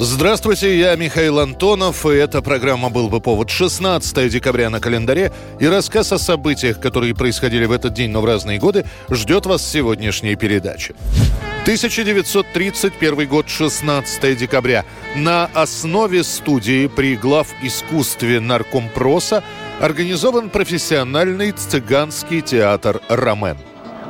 Здравствуйте, я Михаил Антонов, и эта программа «Был бы повод» 16 декабря на календаре, и рассказ о событиях, которые происходили в этот день, но в разные годы, ждет вас в сегодняшней передаче. 1931 год, 16 декабря. На основе студии при глав искусстве Наркомпроса организован профессиональный цыганский театр «Ромен».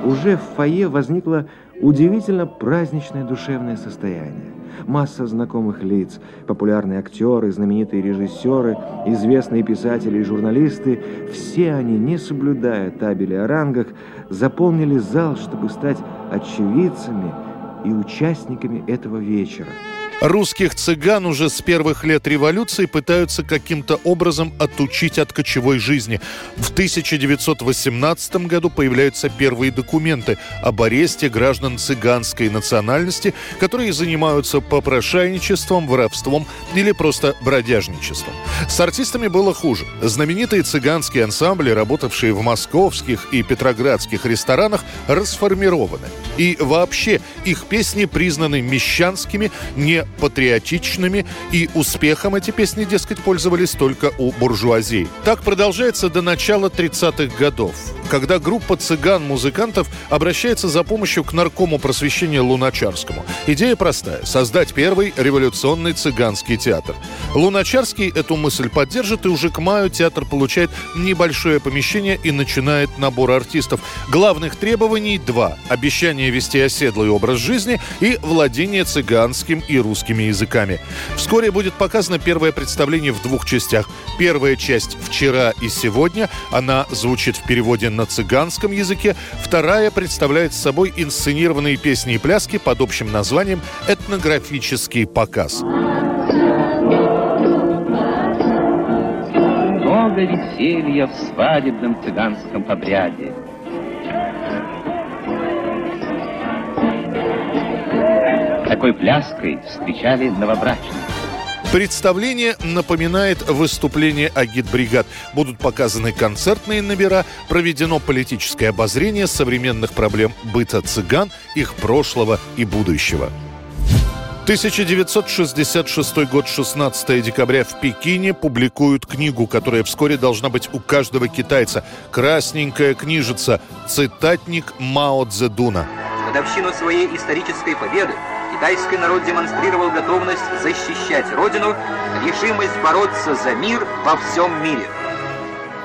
Уже в фойе возникло удивительно праздничное душевное состояние. Масса знакомых лиц, популярные актеры, знаменитые режиссеры, известные писатели и журналисты, все они, не соблюдая табели о рангах, заполнили зал, чтобы стать очевидцами и участниками этого вечера. Русских цыган уже с первых лет революции пытаются каким-то образом отучить от кочевой жизни. В 1918 году появляются первые документы об аресте граждан цыганской национальности, которые занимаются попрошайничеством, воровством или просто бродяжничеством. С артистами было хуже. Знаменитые цыганские ансамбли, работавшие в московских и петроградских ресторанах, расформированы. И вообще их песни признаны мещанскими, не патриотичными, и успехом эти песни, дескать, пользовались только у буржуазии. Так продолжается до начала 30-х годов, когда группа цыган-музыкантов обращается за помощью к наркому просвещения Луначарскому. Идея простая – создать первый революционный цыганский театр. Луначарский эту мысль поддержит, и уже к маю театр получает небольшое помещение и начинает набор артистов. Главных требований два – обещание вести оседлый образ жизни и владение цыганским и русским русскими языками. Вскоре будет показано первое представление в двух частях. Первая часть «Вчера и сегодня». Она звучит в переводе на цыганском языке. Вторая представляет собой инсценированные песни и пляски под общим названием «Этнографический показ». Много веселья в свадебном цыганском обряде. Такой пляской встречали новобрачных. Представление напоминает выступление агитбригад. Будут показаны концертные номера, проведено политическое обозрение современных проблем быта цыган, их прошлого и будущего. 1966 год, 16 декабря в Пекине публикуют книгу, которая вскоре должна быть у каждого китайца. Красненькая книжица «Цитатник Мао Цзэдуна». Годовщину своей исторической победы китайский народ демонстрировал готовность защищать Родину, решимость бороться за мир во всем мире.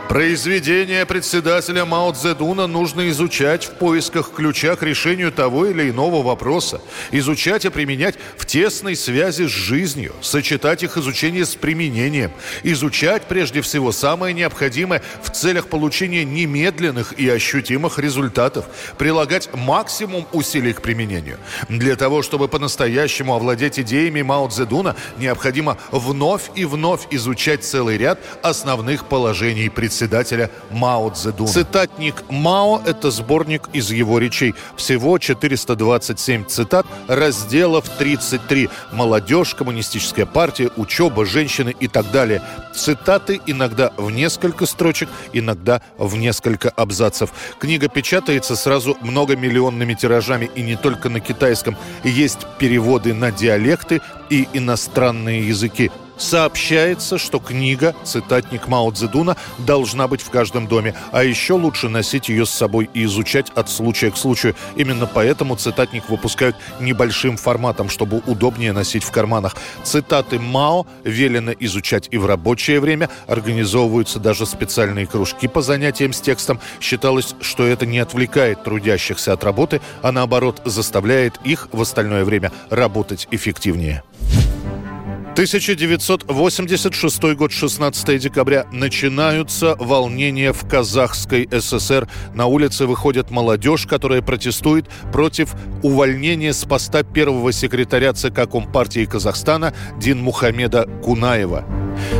Произведение председателя Мао Цзэдуна нужно изучать в поисках ключа к решению того или иного вопроса. Изучать и применять в тесной связи с жизнью. Сочетать их изучение с применением. Изучать прежде всего самое необходимое в целях получения немедленных и ощутимых результатов. Прилагать максимум усилий к применению. Для того, чтобы по-настоящему овладеть идеями Мао Цзэдуна, необходимо вновь и вновь изучать целый ряд основных положений председателя председателя Мао Цзэдуна. Цитатник Мао – это сборник из его речей. Всего 427 цитат, разделов 33. Молодежь, коммунистическая партия, учеба, женщины и так далее. Цитаты иногда в несколько строчек, иногда в несколько абзацев. Книга печатается сразу многомиллионными тиражами и не только на китайском. Есть переводы на диалекты и иностранные языки. Сообщается, что книга «Цитатник Мао Цзэдуна» должна быть в каждом доме, а еще лучше носить ее с собой и изучать от случая к случаю. Именно поэтому цитатник выпускают небольшим форматом, чтобы удобнее носить в карманах. Цитаты Мао велено изучать и в рабочее время. Организовываются даже специальные кружки по занятиям с текстом. Считалось, что это не отвлекает трудящихся от работы, а наоборот заставляет их в остальное время работать эффективнее. 1986 год, 16 декабря. Начинаются волнения в Казахской ССР. На улице выходит молодежь, которая протестует против увольнения с поста первого секретаря ЦК Компартии Казахстана Дин Мухаммеда Кунаева.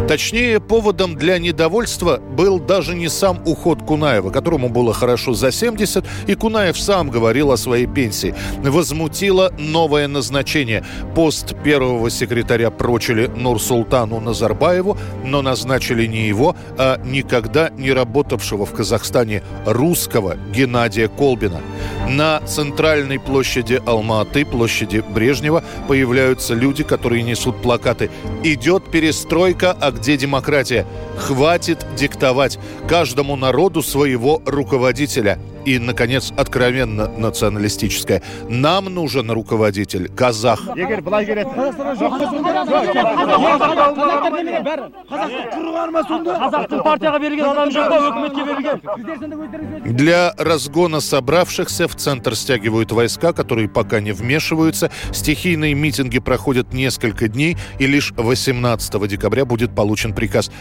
Точнее, поводом для недовольства был даже не сам уход Кунаева, которому было хорошо за 70, и Кунаев сам говорил о своей пенсии. Возмутило новое назначение. Пост первого секретаря прочили Нурсултану Назарбаеву, но назначили не его, а никогда не работавшего в Казахстане русского Геннадия Колбина. На центральной площади Алма-Аты, площади Брежнева, появляются люди, которые несут плакаты «Идет перестройка, а где демократия?» «Хватит диктовать каждому народу своего руководителя». И, наконец, откровенно националистическое. Нам нужен руководитель казах. Для разгона собравшихся в центр стягивают войска, которые пока не вмешиваются. Стихийные митинги проходят несколько дней, и лишь 18 декабря будет получен приказ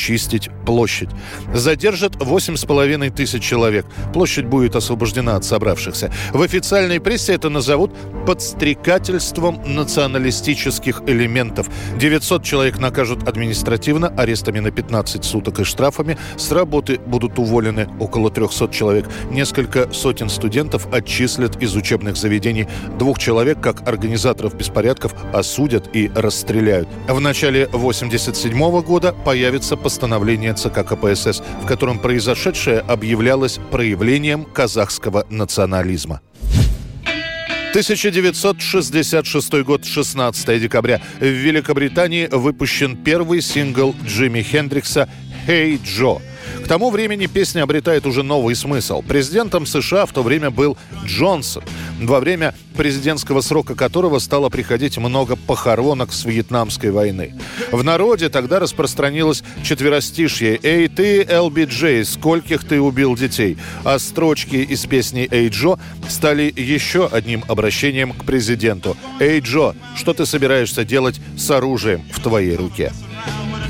зачистить площадь. Задержат 8,5 тысяч человек. Площадь будет освобождена от собравшихся. В официальной прессе это назовут подстрекательством националистических элементов. 900 человек накажут административно арестами на 15 суток и штрафами. С работы будут уволены около 300 человек. Несколько сотен студентов отчислят из учебных заведений. Двух человек, как организаторов беспорядков, осудят и расстреляют. В начале 1987 года появится постановление ЦК КПСС, в котором произошедшее объявлялось проявлением казахского национализма. 1966 год, 16 декабря. В Великобритании выпущен первый сингл Джимми Хендрикса «Hey Джо». К тому времени песня обретает уже новый смысл. Президентом США в то время был Джонсон, во время президентского срока которого стало приходить много похоронок с Вьетнамской войны. В народе тогда распространилось четверостишье «Эй ты, ЛБ скольких ты убил детей?», а строчки из песни «Эй Джо» стали еще одним обращением к президенту. «Эй Джо, что ты собираешься делать с оружием в твоей руке?»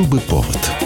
был бы повод.